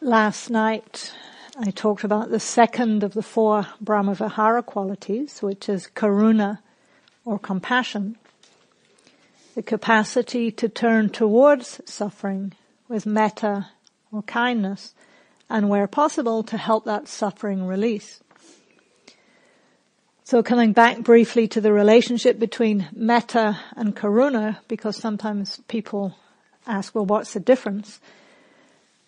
last night I talked about the second of the four Brahmavihara qualities, which is karuna or compassion. The capacity to turn towards suffering with metta or kindness and where possible to help that suffering release. So coming back briefly to the relationship between metta and karuna, because sometimes people ask, well, what's the difference?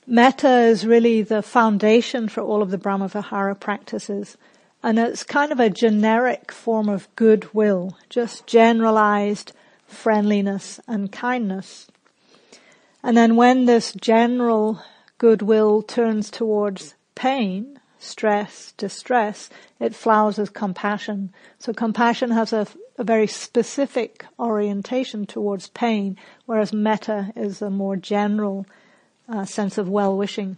Metta is really the foundation for all of the Brahmavihara practices. And it's kind of a generic form of goodwill, just generalized friendliness and kindness. And then when this general goodwill turns towards pain, stress, distress, it flowers as compassion. So compassion has a, a very specific orientation towards pain, whereas metta is a more general uh, sense of well-wishing.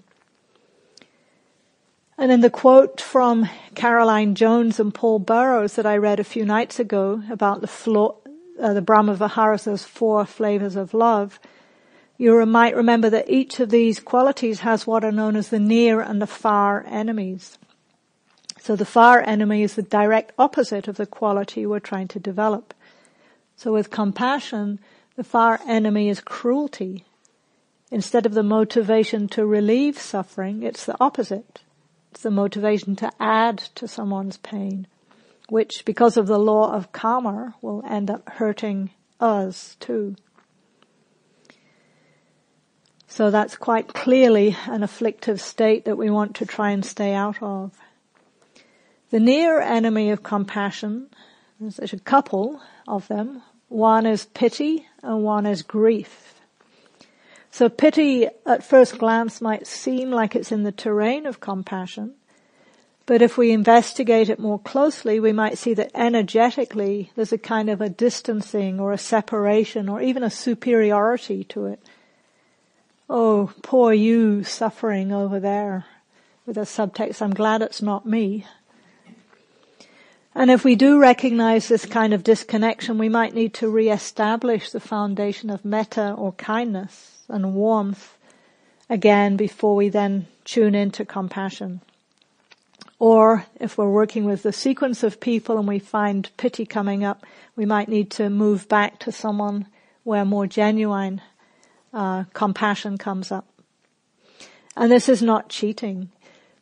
And in the quote from Caroline Jones and Paul Burrows that I read a few nights ago about the, uh, the Brahma Viharas as four flavors of love, you might remember that each of these qualities has what are known as the near and the far enemies. So the far enemy is the direct opposite of the quality we're trying to develop. So with compassion, the far enemy is cruelty. Instead of the motivation to relieve suffering, it's the opposite. It's the motivation to add to someone's pain, which because of the law of karma will end up hurting us too. So that's quite clearly an afflictive state that we want to try and stay out of. The near enemy of compassion, there's a couple of them. One is pity and one is grief. So pity at first glance might seem like it's in the terrain of compassion, but if we investigate it more closely, we might see that energetically there's a kind of a distancing or a separation or even a superiority to it. Oh, poor you suffering over there with a subtext, I'm glad it's not me. And if we do recognize this kind of disconnection, we might need to re-establish the foundation of metta or kindness and warmth again before we then tune into compassion. Or if we're working with the sequence of people and we find pity coming up, we might need to move back to someone where more genuine uh, compassion comes up. And this is not cheating.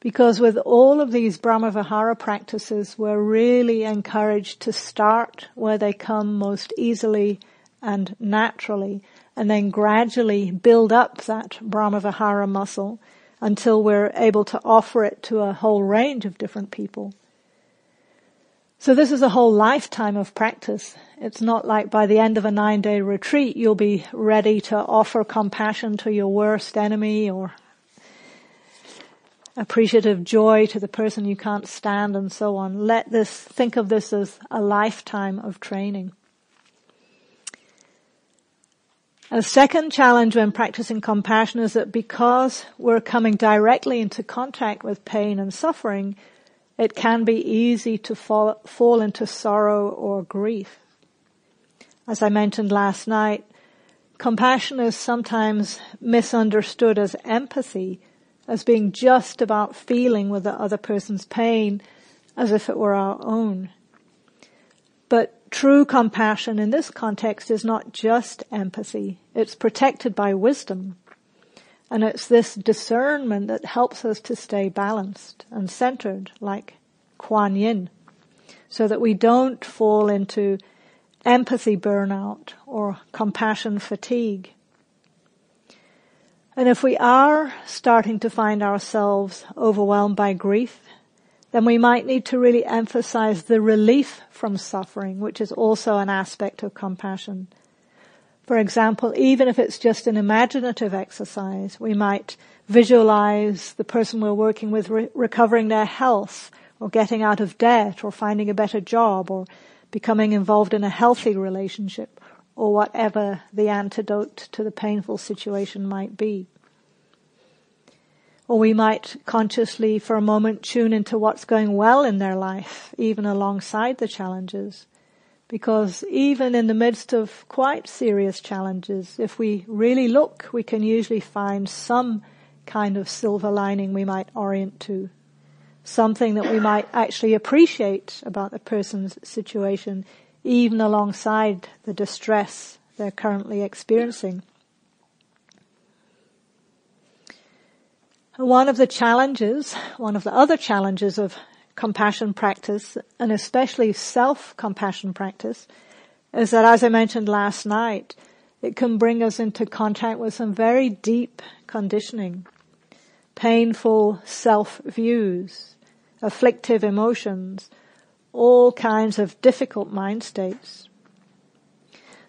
Because with all of these Brahmavihara practices, we're really encouraged to start where they come most easily and naturally, and then gradually build up that Brahmavihara muscle until we're able to offer it to a whole range of different people. So this is a whole lifetime of practice. It's not like by the end of a nine day retreat you'll be ready to offer compassion to your worst enemy or appreciative joy to the person you can't stand and so on. Let this, think of this as a lifetime of training. A second challenge when practicing compassion is that because we're coming directly into contact with pain and suffering, it can be easy to fall, fall into sorrow or grief. As I mentioned last night, compassion is sometimes misunderstood as empathy, as being just about feeling with the other person's pain as if it were our own. But true compassion in this context is not just empathy. It's protected by wisdom. And it's this discernment that helps us to stay balanced and centered like Kuan Yin so that we don't fall into empathy burnout or compassion fatigue. And if we are starting to find ourselves overwhelmed by grief, then we might need to really emphasize the relief from suffering, which is also an aspect of compassion. For example, even if it's just an imaginative exercise, we might visualize the person we're working with re- recovering their health or getting out of debt or finding a better job or becoming involved in a healthy relationship or whatever the antidote to the painful situation might be. Or we might consciously for a moment tune into what's going well in their life, even alongside the challenges. Because even in the midst of quite serious challenges, if we really look, we can usually find some kind of silver lining we might orient to. Something that we might actually appreciate about the person's situation, even alongside the distress they're currently experiencing. One of the challenges, one of the other challenges of compassion practice, and especially self-compassion practice, is that as I mentioned last night, it can bring us into contact with some very deep conditioning, painful self-views, afflictive emotions, all kinds of difficult mind states.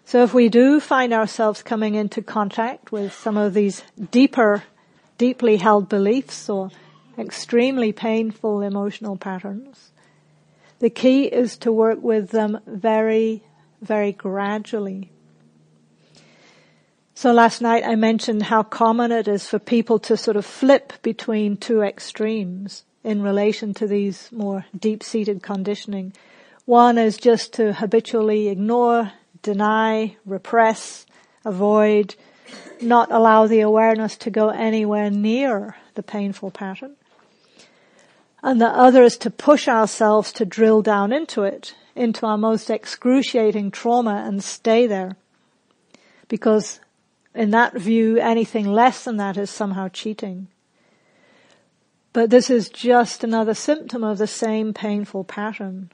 So if we do find ourselves coming into contact with some of these deeper deeply held beliefs or extremely painful emotional patterns. The key is to work with them very, very gradually. So last night I mentioned how common it is for people to sort of flip between two extremes in relation to these more deep-seated conditioning. One is just to habitually ignore, deny, repress, avoid, not allow the awareness to go anywhere near the painful pattern. And the other is to push ourselves to drill down into it, into our most excruciating trauma and stay there. Because in that view, anything less than that is somehow cheating. But this is just another symptom of the same painful pattern.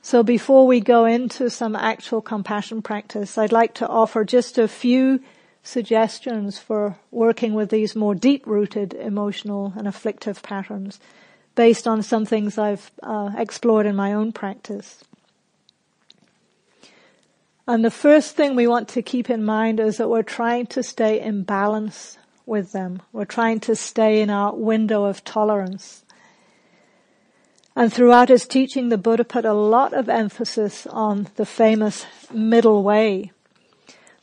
So before we go into some actual compassion practice, I'd like to offer just a few suggestions for working with these more deep-rooted emotional and afflictive patterns based on some things I've uh, explored in my own practice. And the first thing we want to keep in mind is that we're trying to stay in balance with them. We're trying to stay in our window of tolerance. And throughout his teaching, the Buddha put a lot of emphasis on the famous middle way,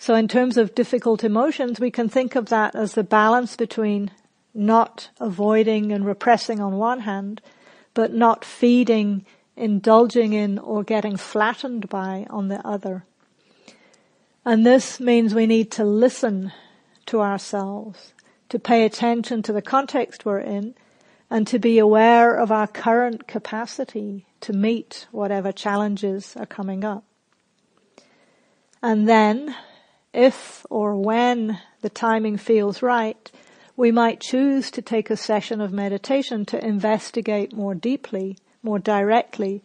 so in terms of difficult emotions, we can think of that as the balance between not avoiding and repressing on one hand, but not feeding, indulging in, or getting flattened by on the other. And this means we need to listen to ourselves, to pay attention to the context we're in, and to be aware of our current capacity to meet whatever challenges are coming up. And then if or when the timing feels right, we might choose to take a session of meditation to investigate more deeply, more directly,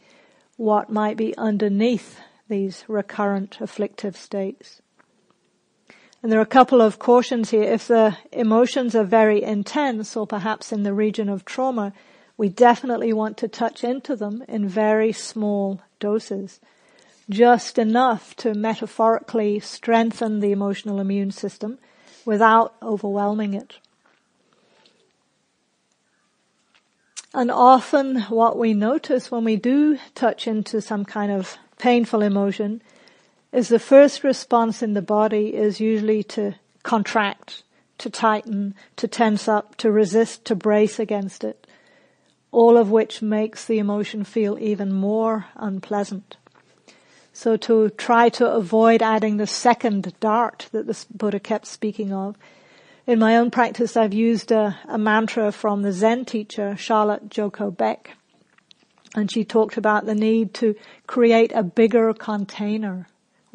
what might be underneath these recurrent afflictive states. And there are a couple of cautions here. If the emotions are very intense or perhaps in the region of trauma, we definitely want to touch into them in very small doses just enough to metaphorically strengthen the emotional immune system without overwhelming it. And often what we notice when we do touch into some kind of painful emotion is the first response in the body is usually to contract, to tighten, to tense up, to resist, to brace against it. All of which makes the emotion feel even more unpleasant. So to try to avoid adding the second dart that the Buddha kept speaking of, in my own practice I've used a, a mantra from the Zen teacher, Charlotte Joko Beck. And she talked about the need to create a bigger container,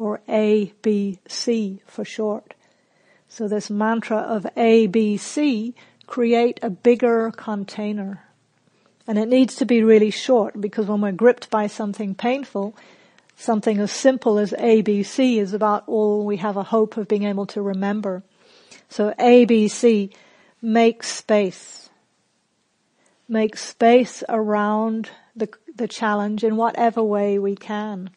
or ABC for short. So this mantra of ABC, create a bigger container. And it needs to be really short because when we're gripped by something painful, something as simple as ABC is about all we have a hope of being able to remember. So ABC, make space. Make space around the, the challenge in whatever way we can.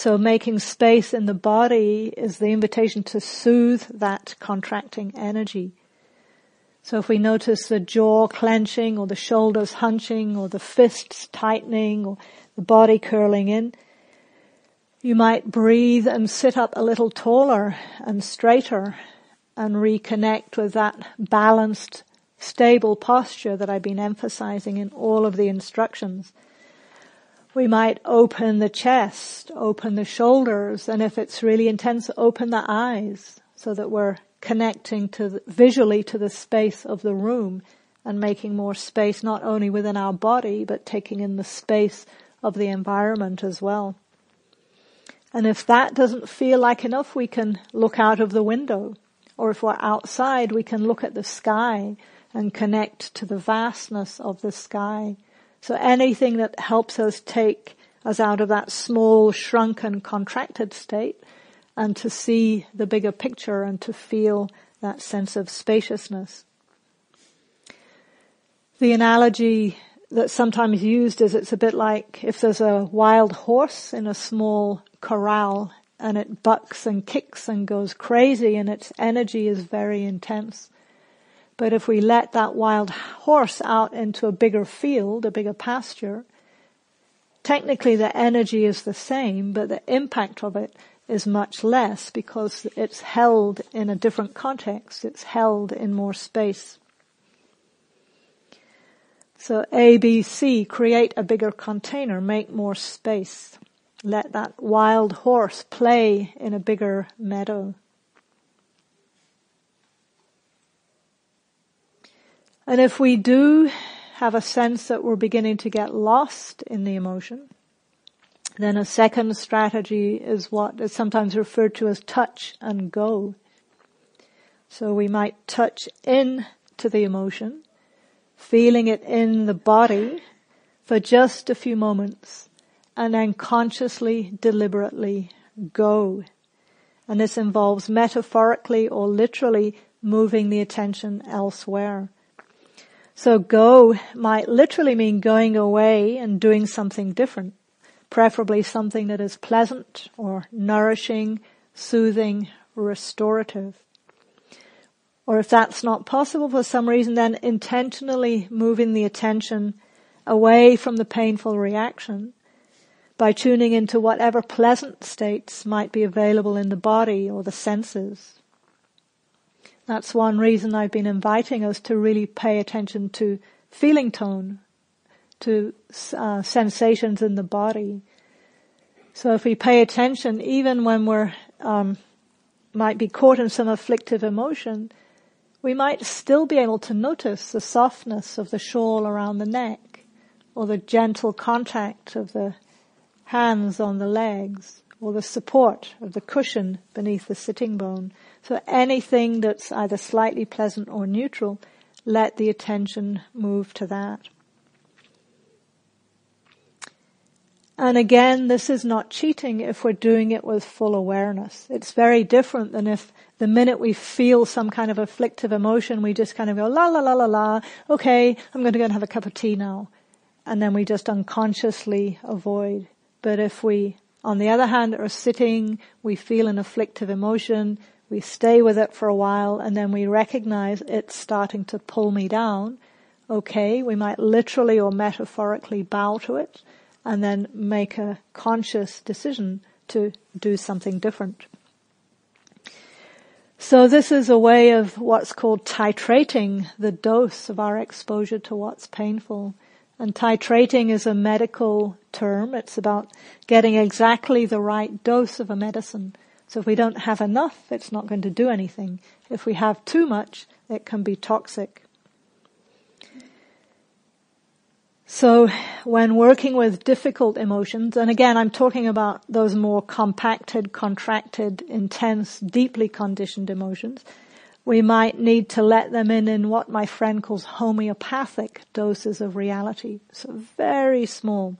So making space in the body is the invitation to soothe that contracting energy. So if we notice the jaw clenching or the shoulders hunching or the fists tightening or the body curling in. You might breathe and sit up a little taller and straighter and reconnect with that balanced, stable posture that I've been emphasizing in all of the instructions. We might open the chest, open the shoulders, and if it's really intense, open the eyes so that we're connecting to the, visually to the space of the room and making more space not only within our body but taking in the space of the environment as well. And if that doesn't feel like enough, we can look out of the window. Or if we're outside, we can look at the sky and connect to the vastness of the sky. So anything that helps us take us out of that small, shrunken, contracted state and to see the bigger picture and to feel that sense of spaciousness. The analogy that's sometimes used is it's a bit like if there's a wild horse in a small corral and it bucks and kicks and goes crazy and its energy is very intense. But if we let that wild horse out into a bigger field, a bigger pasture, technically the energy is the same, but the impact of it is much less because it's held in a different context. It's held in more space. So A, B, C, create a bigger container, make more space. Let that wild horse play in a bigger meadow. And if we do have a sense that we're beginning to get lost in the emotion, then a second strategy is what is sometimes referred to as touch and go. So we might touch in to the emotion, feeling it in the body for just a few moments and then consciously, deliberately go. And this involves metaphorically or literally moving the attention elsewhere. So go might literally mean going away and doing something different, preferably something that is pleasant or nourishing, soothing, restorative. Or if that's not possible for some reason, then intentionally moving the attention away from the painful reaction by tuning into whatever pleasant states might be available in the body or the senses. That's one reason I've been inviting us to really pay attention to feeling tone, to uh, sensations in the body. So if we pay attention, even when we're um, might be caught in some afflictive emotion, we might still be able to notice the softness of the shawl around the neck, or the gentle contact of the hands on the legs or the support of the cushion beneath the sitting bone. So anything that's either slightly pleasant or neutral, let the attention move to that. And again, this is not cheating if we're doing it with full awareness. It's very different than if the minute we feel some kind of afflictive emotion, we just kind of go, la la la la la, okay, I'm going to go and have a cup of tea now. And then we just unconsciously avoid. But if we, on the other hand, are sitting, we feel an afflictive emotion, we stay with it for a while, and then we recognize it's starting to pull me down, okay, we might literally or metaphorically bow to it, and then make a conscious decision to do something different. So this is a way of what's called titrating the dose of our exposure to what's painful. And titrating is a medical term. It's about getting exactly the right dose of a medicine. So if we don't have enough, it's not going to do anything. If we have too much, it can be toxic. So when working with difficult emotions, and again I'm talking about those more compacted, contracted, intense, deeply conditioned emotions, we might need to let them in in what my friend calls homeopathic doses of reality. So very small.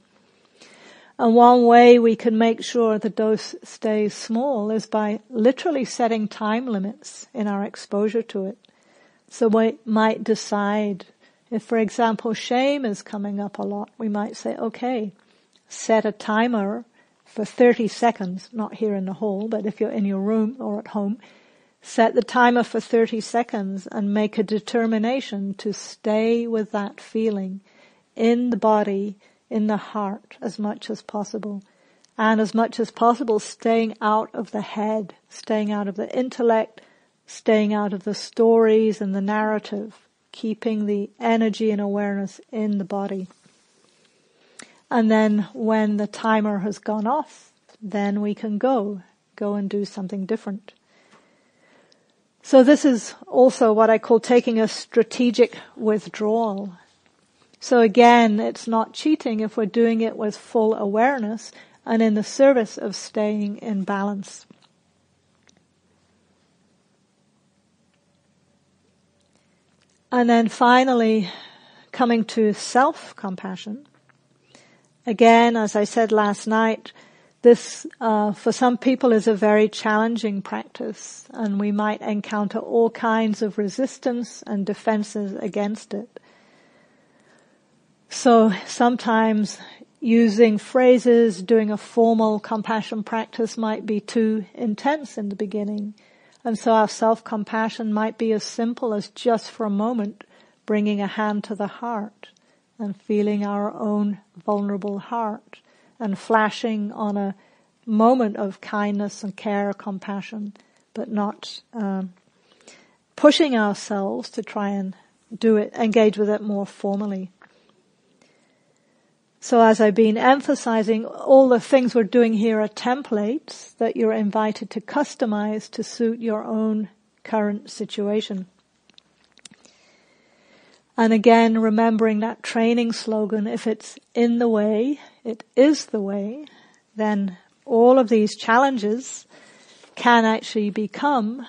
And one way we can make sure the dose stays small is by literally setting time limits in our exposure to it. So we might decide if, for example, shame is coming up a lot, we might say, okay, set a timer for 30 seconds, not here in the hall, but if you're in your room or at home, Set the timer for 30 seconds and make a determination to stay with that feeling in the body, in the heart as much as possible. And as much as possible staying out of the head, staying out of the intellect, staying out of the stories and the narrative, keeping the energy and awareness in the body. And then when the timer has gone off, then we can go, go and do something different. So this is also what I call taking a strategic withdrawal. So again, it's not cheating if we're doing it with full awareness and in the service of staying in balance. And then finally, coming to self-compassion. Again, as I said last night, this, uh, for some people is a very challenging practice and we might encounter all kinds of resistance and defenses against it. So sometimes using phrases, doing a formal compassion practice might be too intense in the beginning. And so our self-compassion might be as simple as just for a moment bringing a hand to the heart and feeling our own vulnerable heart and flashing on a moment of kindness and care, compassion, but not um, pushing ourselves to try and do it, engage with it more formally. So as I've been emphasizing, all the things we're doing here are templates that you're invited to customize to suit your own current situation. And again, remembering that training slogan, if it's in the way, it is the way, then all of these challenges can actually become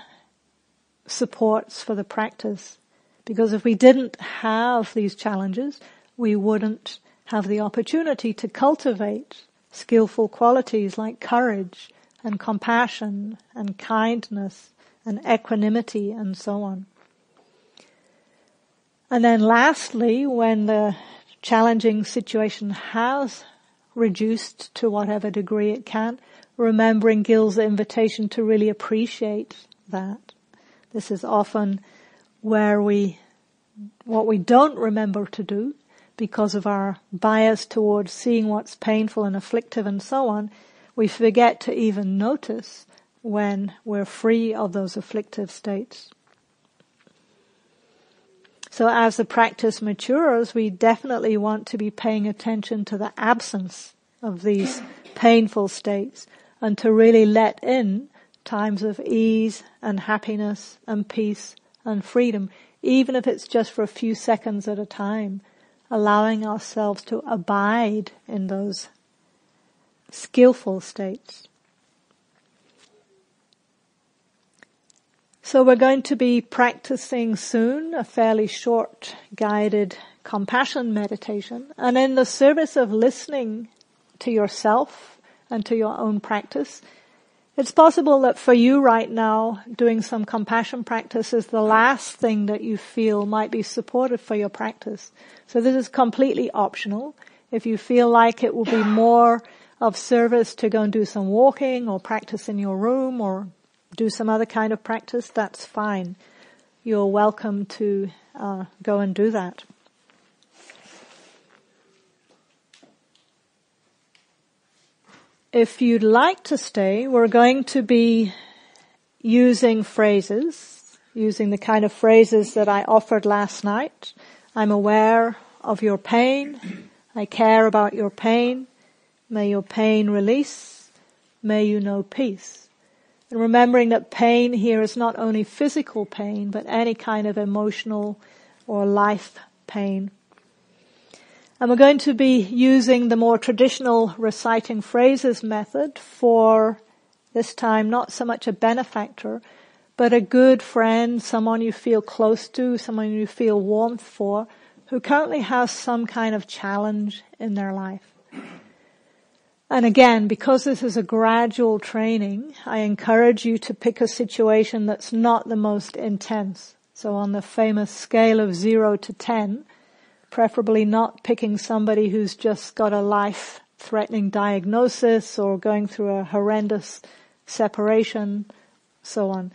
supports for the practice. Because if we didn't have these challenges, we wouldn't have the opportunity to cultivate skillful qualities like courage and compassion and kindness and equanimity and so on. And then lastly, when the challenging situation has reduced to whatever degree it can, remembering Gill's invitation to really appreciate that. This is often where we, what we don't remember to do because of our bias towards seeing what's painful and afflictive and so on, we forget to even notice when we're free of those afflictive states. So as the practice matures, we definitely want to be paying attention to the absence of these painful states and to really let in times of ease and happiness and peace and freedom, even if it's just for a few seconds at a time, allowing ourselves to abide in those skillful states. So we're going to be practicing soon a fairly short guided compassion meditation. And in the service of listening to yourself and to your own practice, it's possible that for you right now, doing some compassion practice is the last thing that you feel might be supportive for your practice. So this is completely optional. If you feel like it will be more of service to go and do some walking or practice in your room or do some other kind of practice, that's fine. You're welcome to uh, go and do that. If you'd like to stay, we're going to be using phrases, using the kind of phrases that I offered last night. I'm aware of your pain. I care about your pain. May your pain release. May you know peace. And remembering that pain here is not only physical pain, but any kind of emotional or life pain. And we're going to be using the more traditional reciting phrases method for this time not so much a benefactor, but a good friend, someone you feel close to, someone you feel warmth for, who currently has some kind of challenge in their life. And again, because this is a gradual training, I encourage you to pick a situation that's not the most intense. So on the famous scale of zero to ten, preferably not picking somebody who's just got a life threatening diagnosis or going through a horrendous separation, so on.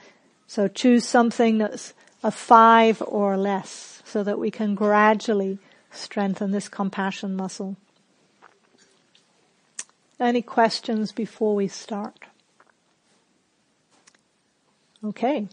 So choose something that's a five or less so that we can gradually strengthen this compassion muscle. Any questions before we start? Okay.